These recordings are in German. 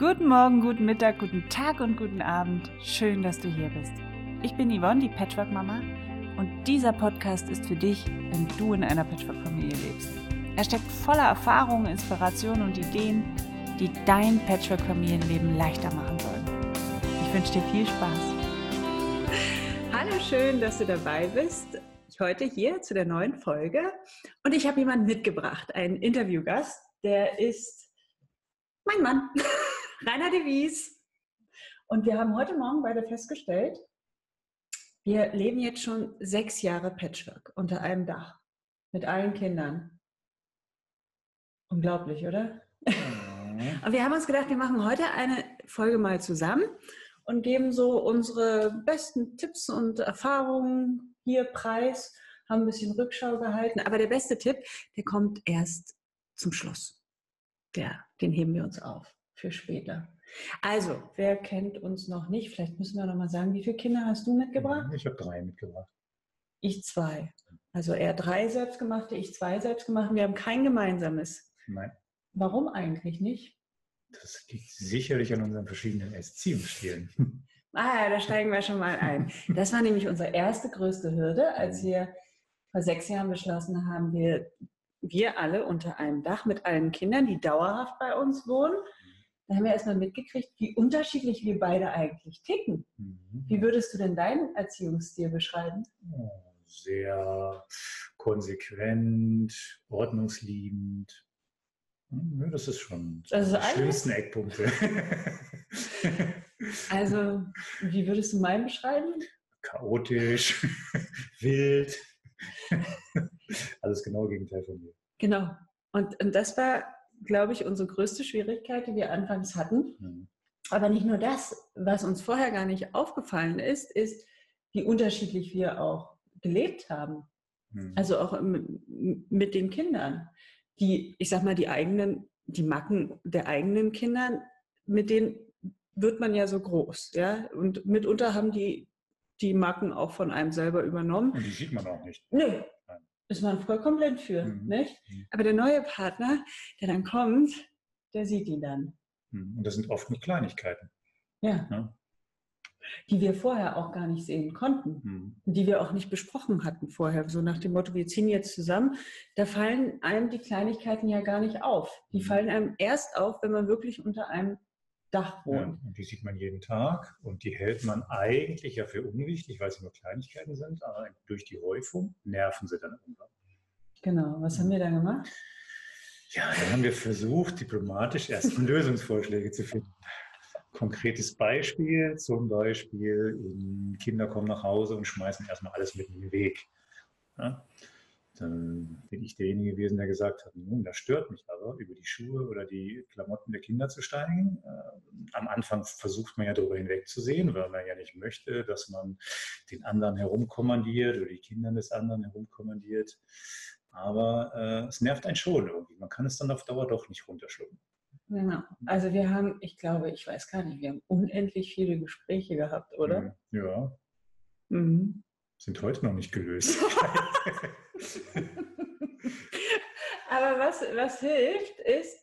Guten Morgen, guten Mittag, guten Tag und guten Abend. Schön, dass du hier bist. Ich bin Yvonne, die Patchwork-Mama, und dieser Podcast ist für dich, wenn du in einer Patchwork-Familie lebst. Er steckt voller Erfahrungen, Inspirationen und Ideen, die dein Patchwork-Familienleben leichter machen sollen. Ich wünsche dir viel Spaß. Hallo, schön, dass du dabei bist. Heute hier zu der neuen Folge. Und ich habe jemanden mitgebracht, einen Interviewgast, der ist mein Mann. Rainer de Wies. Und wir haben heute Morgen beide festgestellt, wir leben jetzt schon sechs Jahre Patchwork unter einem Dach mit allen Kindern. Unglaublich, oder? Mhm. Und wir haben uns gedacht, wir machen heute eine Folge mal zusammen und geben so unsere besten Tipps und Erfahrungen hier preis, haben ein bisschen Rückschau gehalten. Aber der beste Tipp, der kommt erst zum Schluss. Der, den heben wir uns auf für später. Also, wer kennt uns noch nicht? Vielleicht müssen wir noch mal sagen, wie viele Kinder hast du mitgebracht? Ich habe drei mitgebracht. Ich zwei. Also er drei selbstgemachte, ich zwei selbstgemachte. Wir haben kein gemeinsames. Nein. Warum eigentlich nicht? Das liegt sicherlich an unseren verschiedenen Erziehungsstilen. Ah ja, da steigen wir schon mal ein. Das war nämlich unsere erste größte Hürde, als mhm. wir vor sechs Jahren beschlossen haben, wir, wir alle unter einem Dach mit allen Kindern, die dauerhaft bei uns wohnen, da haben wir erstmal mitgekriegt, wie unterschiedlich wir beide eigentlich ticken. Mhm. Wie würdest du denn deinen Erziehungsstil beschreiben? Oh, sehr konsequent, ordnungsliebend. Das ist schon das ist die schönsten Eckpunkte. also, wie würdest du meinen beschreiben? Chaotisch, wild. Alles genau Gegenteil von mir. Genau. Und, und das war glaube ich, unsere größte Schwierigkeit, die wir anfangs hatten. Mhm. Aber nicht nur das, was uns vorher gar nicht aufgefallen ist, ist, wie unterschiedlich wir auch gelebt haben. Mhm. Also auch mit den Kindern. Die, ich sag mal, die eigenen, die Macken der eigenen Kinder, mit denen wird man ja so groß. Ja? Und mitunter haben die die Macken auch von einem selber übernommen. Und die sieht man auch nicht. Nö, ist man vollkommen blind für, mhm. nicht? Mhm. Aber der neue Partner, der dann kommt, der sieht ihn dann. Mhm. Und das sind oft nur Kleinigkeiten. Ja. ja. Die wir vorher auch gar nicht sehen konnten, mhm. die wir auch nicht besprochen hatten vorher. So nach dem Motto, wir ziehen jetzt zusammen. Da fallen einem die Kleinigkeiten ja gar nicht auf. Die mhm. fallen einem erst auf, wenn man wirklich unter einem Dach wohnt. Ja, und die sieht man jeden Tag und die hält man eigentlich ja für unwichtig, weil sie nur Kleinigkeiten sind, aber durch die Häufung nerven sie dann irgendwann. Genau, was haben wir da gemacht? Ja, dann haben wir versucht, diplomatisch erstmal Lösungsvorschläge zu finden. Konkretes Beispiel, zum Beispiel, Kinder kommen nach Hause und schmeißen erstmal alles mit in den Weg. Ja? Dann bin ich derjenige gewesen, der gesagt hat, nun, das stört mich aber, über die Schuhe oder die Klamotten der Kinder zu steigen. Äh, am Anfang versucht man ja darüber hinwegzusehen, weil man ja nicht möchte, dass man den anderen herumkommandiert oder die Kinder des anderen herumkommandiert. Aber äh, es nervt einen schon irgendwie. Man kann es dann auf Dauer doch nicht runterschlucken. Genau. Also wir haben, ich glaube, ich weiß gar nicht, wir haben unendlich viele Gespräche gehabt, oder? Mhm. Ja. Mhm. Sind heute noch nicht gelöst. Aber was, was hilft, ist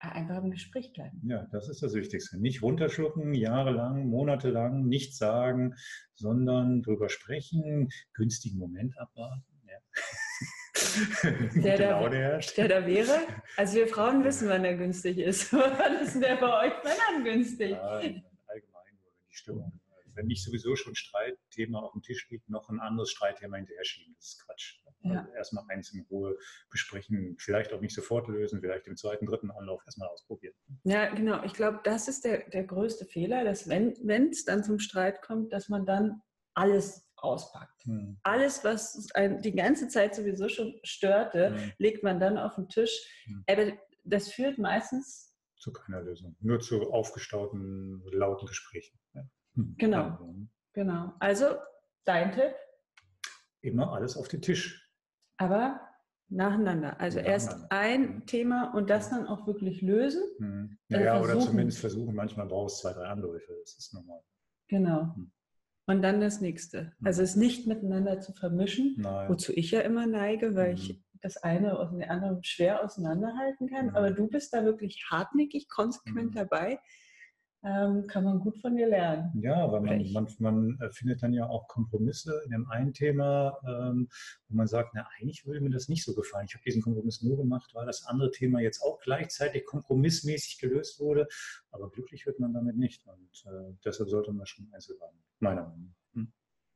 einfach im Gespräch bleiben. Ja, das ist das Wichtigste. Nicht runterschlucken, jahrelang, monatelang, nichts sagen, sondern drüber sprechen, günstigen Moment abwarten. Ja. Der da, der da wäre? Also wir Frauen wissen, wann er günstig ist. wann ist der bei euch Männern günstig? Ja, allgemein nur, wenn die Stimmung wenn nicht sowieso schon Streitthema auf dem Tisch liegt, noch ein anderes Streitthema hinterher schieben. Das ist Quatsch. Ja. Also erstmal eins in Ruhe besprechen, vielleicht auch nicht sofort lösen, vielleicht im zweiten, dritten Anlauf erstmal ausprobieren. Ja, genau. Ich glaube, das ist der, der größte Fehler, dass wenn es dann zum Streit kommt, dass man dann alles auspackt. Hm. Alles, was die ganze Zeit sowieso schon störte, hm. legt man dann auf den Tisch. Hm. Aber das führt meistens zu keiner Lösung, nur zu aufgestauten, lauten Gesprächen. Hm. Genau, genau. Also dein Tipp? Immer alles auf den Tisch. Aber nacheinander. Also nacheinander. erst ein mhm. Thema und das dann auch wirklich lösen. Mhm. Ja, oder zumindest versuchen. Manchmal brauchst du zwei, drei Anläufe. Das ist normal. Genau. Mhm. Und dann das nächste. Also es nicht miteinander zu vermischen, Nein. wozu ich ja immer neige, weil ich das eine aus dem anderen schwer auseinanderhalten kann. Mhm. Aber du bist da wirklich hartnäckig, konsequent Mhm. dabei. Ähm, kann man gut von dir lernen. Ja, weil man, man, man äh, findet dann ja auch Kompromisse in dem einen Thema, ähm, wo man sagt, na, eigentlich würde mir das nicht so gefallen. Ich habe diesen Kompromiss nur gemacht, weil das andere Thema jetzt auch gleichzeitig kompromissmäßig gelöst wurde. Aber glücklich wird man damit nicht. Und äh, deshalb sollte man schon einzeln werden, meiner Meinung nach. Hm.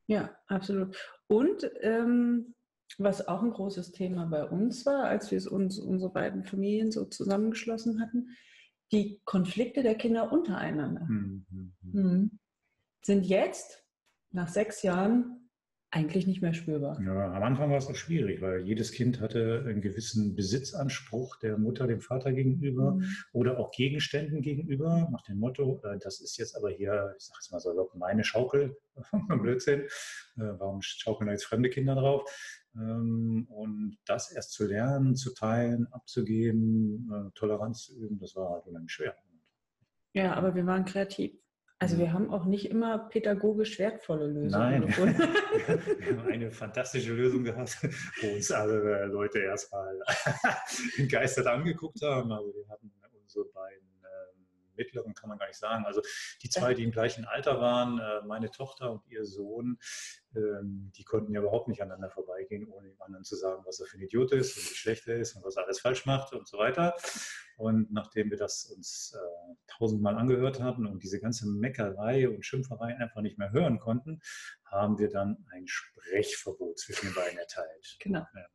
Ja, absolut. Und ähm, was auch ein großes Thema bei uns war, als wir es uns, unsere beiden Familien so zusammengeschlossen hatten, die Konflikte der Kinder untereinander Hm, hm, hm. mhm. sind jetzt, nach sechs Jahren, eigentlich nicht mehr spürbar. Ja, am Anfang war es auch schwierig, weil jedes Kind hatte einen gewissen Besitzanspruch der Mutter dem Vater gegenüber. Mhm. oder auch Gegenständen gegenüber, nach dem Motto, äh, das ist jetzt aber hier, ich sage es mal so, meine Schaukel, Blödsinn, äh, warum schaukeln da jetzt fremde Kinder drauf? Ähm, Und das erst zu lernen, zu teilen, abzugeben, äh, Toleranz zu üben, das war halt unheimlich schwer. Ja, aber wir waren kreativ. Also wir haben auch nicht immer pädagogisch wertvolle Lösungen Nein. gefunden. Wir haben eine fantastische Lösung gehabt, wo uns alle Leute erstmal entgeistert angeguckt haben. Also wir hatten unsere beiden mittleren, kann man gar nicht sagen. Also die zwei, die im gleichen Alter waren, äh, meine Tochter und ihr Sohn, ähm, die konnten ja überhaupt nicht aneinander vorbeigehen, ohne dem anderen zu sagen, was er für ein Idiot ist und wie schlecht er ist und was er alles falsch macht und so weiter. Und nachdem wir das uns äh, tausendmal angehört hatten und diese ganze Meckerei und Schimpferei einfach nicht mehr hören konnten, haben wir dann ein Sprechverbot zwischen den beiden erteilt. Genau. Ja.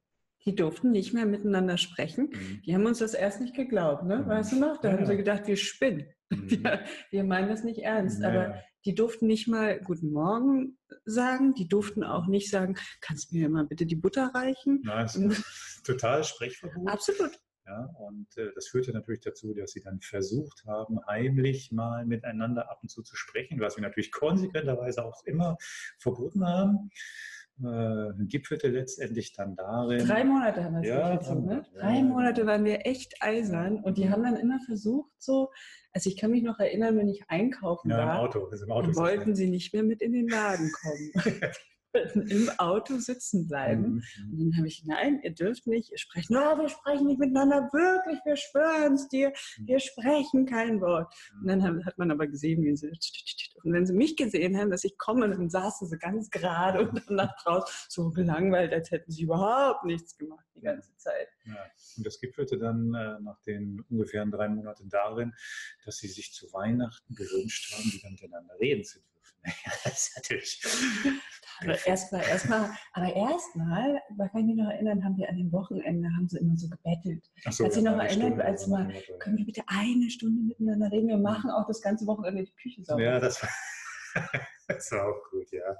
Die durften nicht mehr miteinander sprechen. Mhm. Die haben uns das erst nicht geglaubt, ne? Mhm. Weißt du noch? Da Ja, haben sie gedacht, wir spinnen. Mhm. Wir, wir meinen das nicht ernst. Aber Ja, die durften nicht mal Guten Morgen sagen. Die durften auch nicht sagen, kannst du mir mal bitte die Butter reichen? Nein, total Sprechverbot. Absolut. Ja, und äh, das führte natürlich dazu, dass sie dann versucht haben, heimlich mal miteinander ab und zu zu sprechen, was wir natürlich konsequenterweise auch immer verboten haben. Äh, gipfelte letztendlich dann darin. Drei Monate haben wir es Ja, drei ne? Drei. Monate waren wir echt eisern und die haben dann immer versucht, so, also ich kann mich noch erinnern, wenn ich einkaufen ja, im war, Auto. Also im Auto dann wollten sie nicht mehr mit in den Laden kommen. im Auto sitzen bleiben. Mhm. Und dann habe ich, nein, ihr dürft nicht, ihr sprecht, no, wir sprechen nicht miteinander, wirklich, wir schwören es dir, wir sprechen kein Wort. Und dann hat man aber gesehen, wie sie, und wenn sie mich gesehen haben, dass ich komme, dann saßen sie ganz gerade und dann nach draußen so gelangweilt, als hätten sie überhaupt nichts gemacht die ganze Zeit. Ja. Und das gipfelte dann äh, nach den ungefähr drei Monaten darin, dass sie sich zu Weihnachten gewünscht haben, wieder miteinander reden zu dürfen. Ja, das ist natürlich. Aber erstmal, erstmal, aber erstmal, da kann ich mich noch erinnern, haben wir an dem Wochenende, haben sie immer so gebettelt. Ach so, Als ich ja, noch erinnert, als mal. Können wir bitte eine Stunde miteinander reden? Wir machen auch das ganze Wochenende die Küche sauber. Ja, das war, das war auch gut, ja.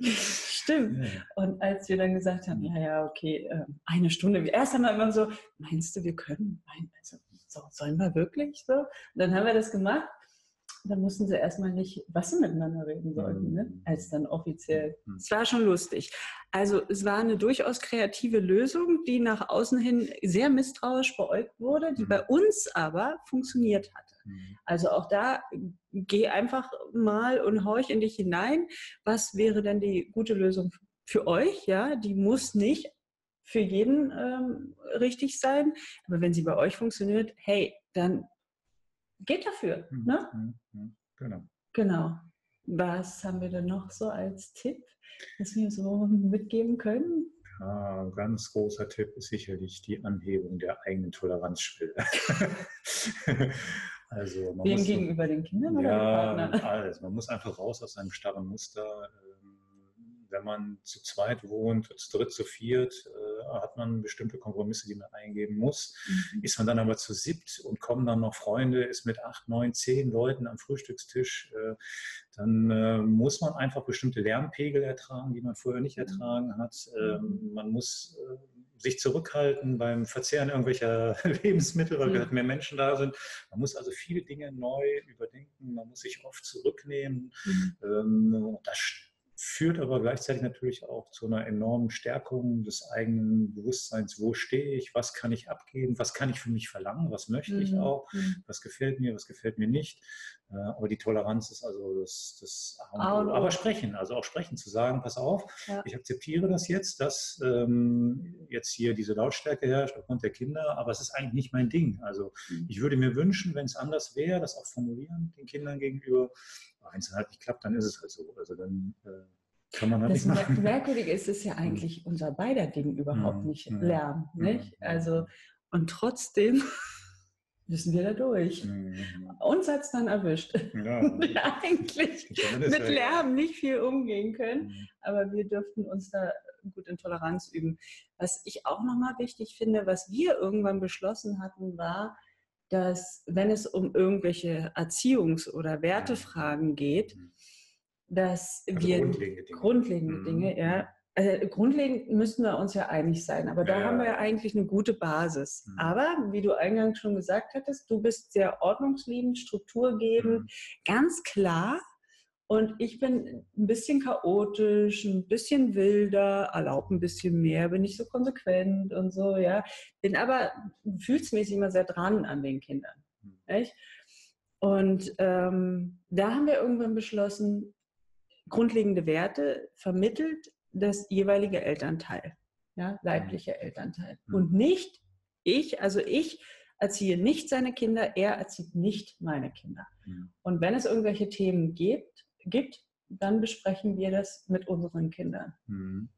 Stimmt. Ja. Und als wir dann gesagt haben, ja, ja, okay, äh, eine Stunde. Erst haben wir immer so, meinst du, wir können? Nein, also, so, sollen wir wirklich so? Und dann haben wir das gemacht. Dann mussten sie erstmal nicht, was sie miteinander reden sollten, ne? Mhm. als dann offiziell. Mhm. Es war schon lustig. Also es war eine durchaus kreative Lösung, die nach außen hin sehr misstrauisch beäugt wurde, die Mhm. bei uns aber funktioniert hatte. Mhm. Also auch da geh einfach mal und horch in dich hinein. Was wäre denn die gute Lösung für euch? Ja, die muss nicht für jeden ähm, richtig sein. Aber wenn sie bei euch funktioniert, hey, dann geht dafür. Mhm. Ne? Mhm. Mhm. Genau. Genau. Was haben wir denn noch so als Tipp, was wir so mitgeben können? Ja, ein ganz großer Tipp ist sicherlich die Anhebung der eigenen Toleranzschwelle. also man Wem muss gegenüber den Kindern oder ja, dem Partner? alles. Man muss einfach raus aus einem starren Muster. Ähm, Wenn man zu zweit wohnt, zu dritt, zu viert, hat man bestimmte Kompromisse, die man eingehen muss. Mhm. Ist man dann aber zu siebt und kommen dann noch Freunde, ist mit acht, neun, zehn Leuten am Frühstückstisch, äh, dann äh, muss man einfach bestimmte Lärmpegel ertragen, die man vorher nicht ertragen hat. Ähm, man muss äh, sich zurückhalten beim Verzehren irgendwelcher Lebensmittel, weil Mhm. gerade mehr Menschen da sind. Man muss also viele Dinge neu überdenken, man muss sich oft zurücknehmen. Mhm. Ähm, das führt aber gleichzeitig natürlich auch zu einer enormen Stärkung des eigenen Bewusstseins. Wo stehe ich? Was kann ich abgeben? Was kann ich für mich verlangen? Was möchte ich mhm. auch? Mhm. Was gefällt mir? Was gefällt mir nicht? Äh, aber die Toleranz ist also das, das Aber sprechen, also auch sprechen, zu sagen, pass auf, ja. ich akzeptiere das jetzt, dass ähm, jetzt hier diese Lautstärke herrscht aufgrund der Kinder, aber es ist eigentlich nicht mein Ding. Also mhm. ich würde mir wünschen, wenn es anders wäre, das auch formulieren den Kindern gegenüber. Wenn es halt nicht klappt, dann ist es halt so. Also dann äh, kann man halt das nicht machen. Merkwürdige ist es ja eigentlich unser beider Ding überhaupt mhm. nicht mhm. lernen, nicht? Mhm. Also und trotzdem müssen wir da durch. Mhm. Uns hat es dann erwischt. Ja. wir eigentlich mit Lärm nicht viel umgehen können, mhm. aber wir dürften uns da gut in Toleranz üben. Was ich auch nochmal wichtig finde, was wir irgendwann beschlossen hatten, war, dass wenn es um irgendwelche Erziehungs- oder Wertefragen geht, mhm. dass also wir grundlegende Dinge, grundlegende Dinge ja, also grundlegend müssen wir uns ja einig sein, aber da ja. haben wir ja eigentlich eine gute Basis. Mhm. Aber wie du eingangs schon gesagt hattest, du bist sehr ordnungsliebend, strukturgebend, mhm. ganz klar. Und ich bin ein bisschen chaotisch, ein bisschen wilder, erlaube ein bisschen mehr, bin nicht so konsequent und so, ja. Bin aber gefühlsmäßig immer sehr dran an den Kindern. Echt? Und ähm, da haben wir irgendwann beschlossen, grundlegende Werte vermittelt das jeweilige Elternteil, ja, leibliche mhm. Elternteil. Mhm. Und nicht ich, also ich erziehe nicht seine Kinder, er erzieht nicht meine Kinder. Und wenn es irgendwelche Themen gibt, gibt, dann besprechen wir das mit unseren Kindern. Mhm.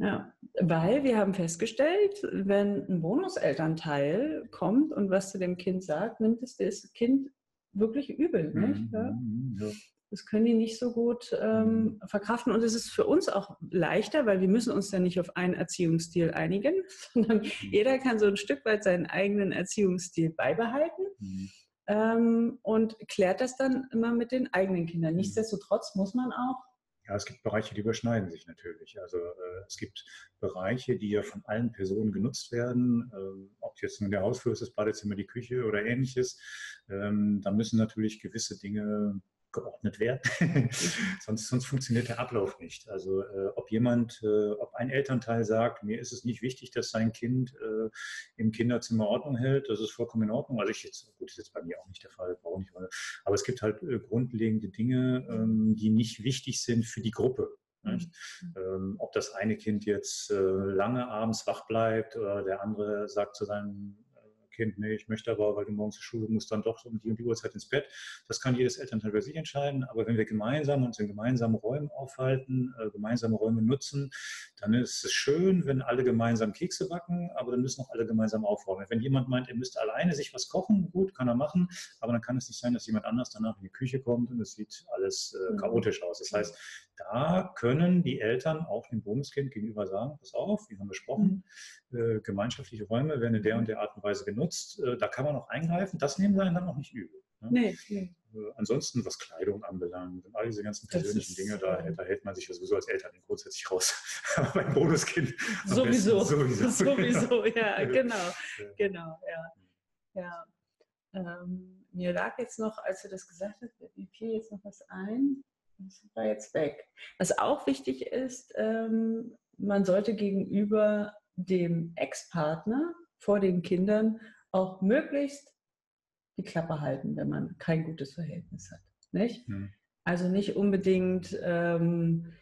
Ja, weil wir haben festgestellt, wenn ein Bonuselternteil kommt und was zu dem Kind sagt, nimmt es das Kind wirklich übel. Nicht? Ja? Ja. Das können die nicht so gut ähm, mhm. verkraften. Und es ist für uns auch leichter, weil wir müssen uns dann nicht auf einen Erziehungsstil einigen, sondern mhm. jeder kann so ein Stück weit seinen eigenen Erziehungsstil beibehalten mhm. Ähm, und klärt das dann immer mit den eigenen Kindern. Mhm. Nichtsdestotrotz muss man auch ja, es gibt Bereiche, die überschneiden sich natürlich. Also äh, es gibt Bereiche, die ja von allen Personen genutzt werden, äh, ob jetzt nun der Hausflur ist, das Badezimmer, die Küche oder ähnliches. Ähm, da müssen natürlich gewisse Dinge geordnet werden. sonst, sonst funktioniert der Ablauf nicht. Also äh, ob jemand, äh, ob ein Elternteil sagt, mir ist es nicht wichtig, dass sein Kind äh, im Kinderzimmer Ordnung hält, das ist vollkommen in Ordnung. Also ich jetzt, gut, ist jetzt bei mir auch nicht der Fall, auch nicht, aber es gibt halt äh, grundlegende Dinge, ähm, die nicht wichtig sind für die Gruppe. Mhm. Ähm, ob das eine Kind jetzt äh, lange abends wach bleibt oder der andere sagt zu seinem Kind, nee, ich möchte aber, weil du morgens zur Schule musst, dann doch um die und die Uhrzeit ins Bett. Das kann jedes Elternteil für sich entscheiden. Aber wenn wir gemeinsam uns in gemeinsamen Räumen aufhalten, äh, gemeinsame Räume nutzen, dann ist es schön, wenn alle gemeinsam Kekse backen, aber dann müssen auch alle gemeinsam aufräumen. Wenn jemand meint, er müsste alleine sich was kochen, gut, kann er machen, aber dann kann es nicht sein, dass jemand anders danach in die Küche kommt und es sieht alles äh, mhm. chaotisch aus. Das heißt, da können die Eltern auch dem Bonuskind gegenüber sagen, pass auf, wir haben besprochen, äh, gemeinschaftliche Räume werden in der und der Art und Weise genutzt. Äh, da kann man auch eingreifen. Das nehmen wir dann auch nicht übel. Ne? Nee, nee. Äh, ansonsten, was Kleidung anbelangt und all diese ganzen persönlichen Dinge, da, da, hält man sich ja sowieso als Eltern grundsätzlich raus. Beim Bonuskind. Sowieso. sowieso. Sowieso, ja, genau. Genau, ja. ja. Ähm, mir lag jetzt noch, als du das gesagt hast, mir fiel jetzt noch was ein. Das war jetzt weg. Was auch wichtig ist, ähm, man sollte gegenüber dem Ex-Partner vor den Kindern auch möglichst die Klappe halten, wenn man kein gutes Verhältnis hat. Nicht? Hm. Also nicht unbedingt, ähm,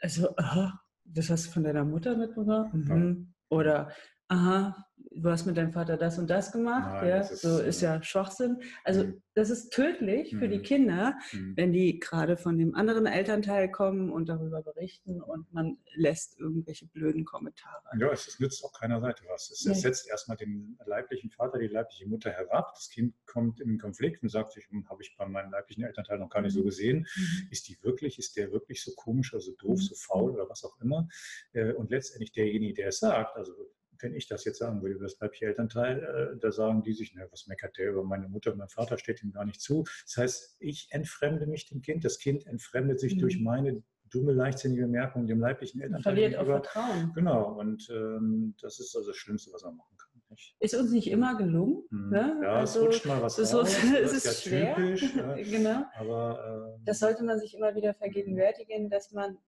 also, aha, das hast du von deiner Mutter mitbekommen? Mhm. Oder, aha, du hast mit deinem Vater das und das gemacht, Nein, ja, das ist, so ist ja Schwachsinn. Also mhm. das ist tödlich für die mhm. Kinder, mhm. wenn die gerade von dem anderen Elternteil kommen und darüber berichten und man lässt irgendwelche blöden Kommentare. Ja, es, nützt auch keiner Seite was. Es, nee. setzt erstmal den leiblichen Vater, die leibliche Mutter herab. Das Kind kommt in Konflikt und sagt sich, hm, habe ich bei meinem leiblichen Elternteil noch gar nicht so mhm. gesehen. Mhm. Ist die wirklich, ist der wirklich so komisch, also doof, so faul oder was auch immer? Äh, und letztendlich derjenige, der es sagt, also wenn ich das jetzt sagen würde über das leibliche Elternteil, äh, da sagen die sich, ne, was meckert der über meine Mutter, mein Vater steht ihm gar nicht zu. Das heißt, ich entfremde mich dem Kind, das Kind entfremdet sich mhm. durch meine dumme, leichtsinnige Bemerkung dem leiblichen Elternteil. Verliert auch Vertrauen. Genau, und ähm, das ist also das Schlimmste, was man machen kann. Ist uns nicht immer gelungen. Mhm. Ne? Ja, also, es rutscht mal was so, raus. es das ist ja schwer. typisch. Ja. genau. Aber, ähm, Das sollte man sich immer wieder vergegenwärtigen, dass man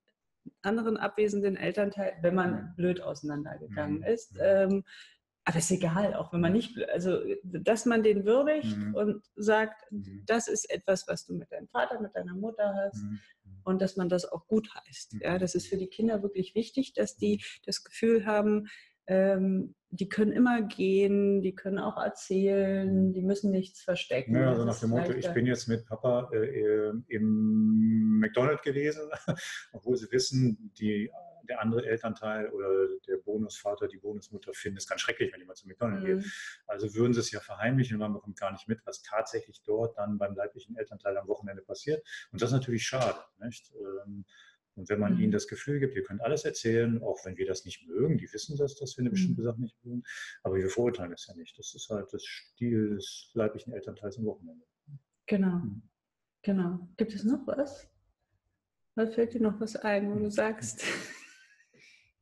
anderen abwesenden Elternteil, wenn man Mhm. blöd auseinandergegangen Mhm. ist, Mhm. ähm, aber ist egal, auch wenn man nicht, also dass man den würdigt Mhm. und sagt, Mhm. das ist etwas, was du mit deinem Vater, mit deiner Mutter hast mhm. und dass man das auch gut heißt. Mhm. Ja, das ist für die Kinder wirklich wichtig, dass die das Gefühl haben, ähm, die können immer gehen, die können auch erzählen, die müssen nichts verstecken. Ja, also nach dem Motto, ich leichter. bin jetzt mit Papa äh, im McDonald's gewesen, obwohl sie wissen, die, der andere Elternteil oder der Bonusvater, die Bonusmutter finden es ganz schrecklich, wenn jemand zu McDonald's geht. Mhm. Also würden sie es ja verheimlichen und man bekommt gar nicht mit, was tatsächlich dort dann beim leiblichen Elternteil am Wochenende passiert. Und das ist natürlich schade. Nicht? Ähm, Und wenn man Mhm. ihnen das Gefühl gibt, ihr könnt alles erzählen, auch wenn wir das nicht mögen, die wissen das, dass wir eine bestimmte Mhm. Sache nicht mögen, aber wir verurteilen es ja nicht. Das ist halt das Stil des leiblichen Elternteils am Wochenende. Genau, Mhm. genau. Gibt es noch was? Oder fällt dir noch was ein, wo du sagst,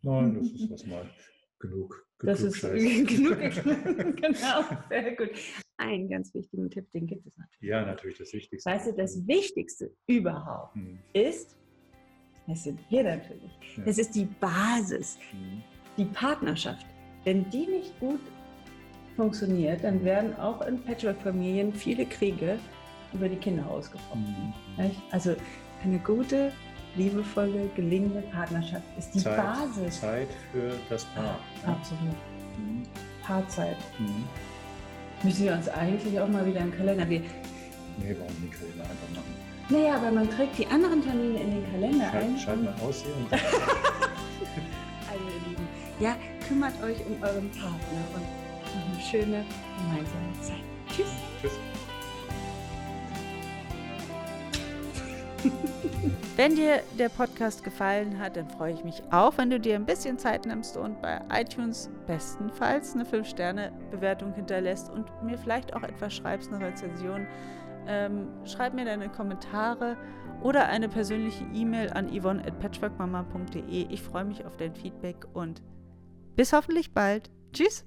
Nein, das ist was mal genug. das ist genug? genau, sehr gut. Einen ganz wichtigen Tipp, den gibt es natürlich. Ja, natürlich das Wichtigste. Weißt du, das Wichtigste überhaupt Hm, ist, das sind wir natürlich, Ja. das ist die Basis, hm, die Partnerschaft. Wenn die nicht gut funktioniert, dann werden auch in Patchwork-Familien viele Kriege über die Kinder ausgefochten. hm. Nicht? Also eine gute, liebevolle, gelingende Partnerschaft ist die Zeit, Basis. Zeit für das Paar. Ja. Absolut. Hm, Paarzeit. hm. Müssen wir uns eigentlich auch mal wieder im Kalender. Wir, Nee, warum den Kalender einfach machen? Naja, aber man trägt die anderen Termine in den Kalender ein. Schalt, schalt und- mal aus hier und Also ihr Lieben, ja, kümmert euch um euren Partner und noch eine schöne gemeinsame Zeit. Tschüss. tschüss. Wenn dir der Podcast gefallen hat, dann freue ich mich auch, wenn du dir ein bisschen Zeit nimmst und bei iTunes bestenfalls eine 5-Sterne-Bewertung hinterlässt und mir vielleicht auch etwas schreibst, eine Rezension. Ähm, schreib mir deine Kommentare oder eine persönliche E-Mail an yvonne at patchworkmama.de. Ich freue mich auf dein Feedback und bis hoffentlich bald. Tschüss!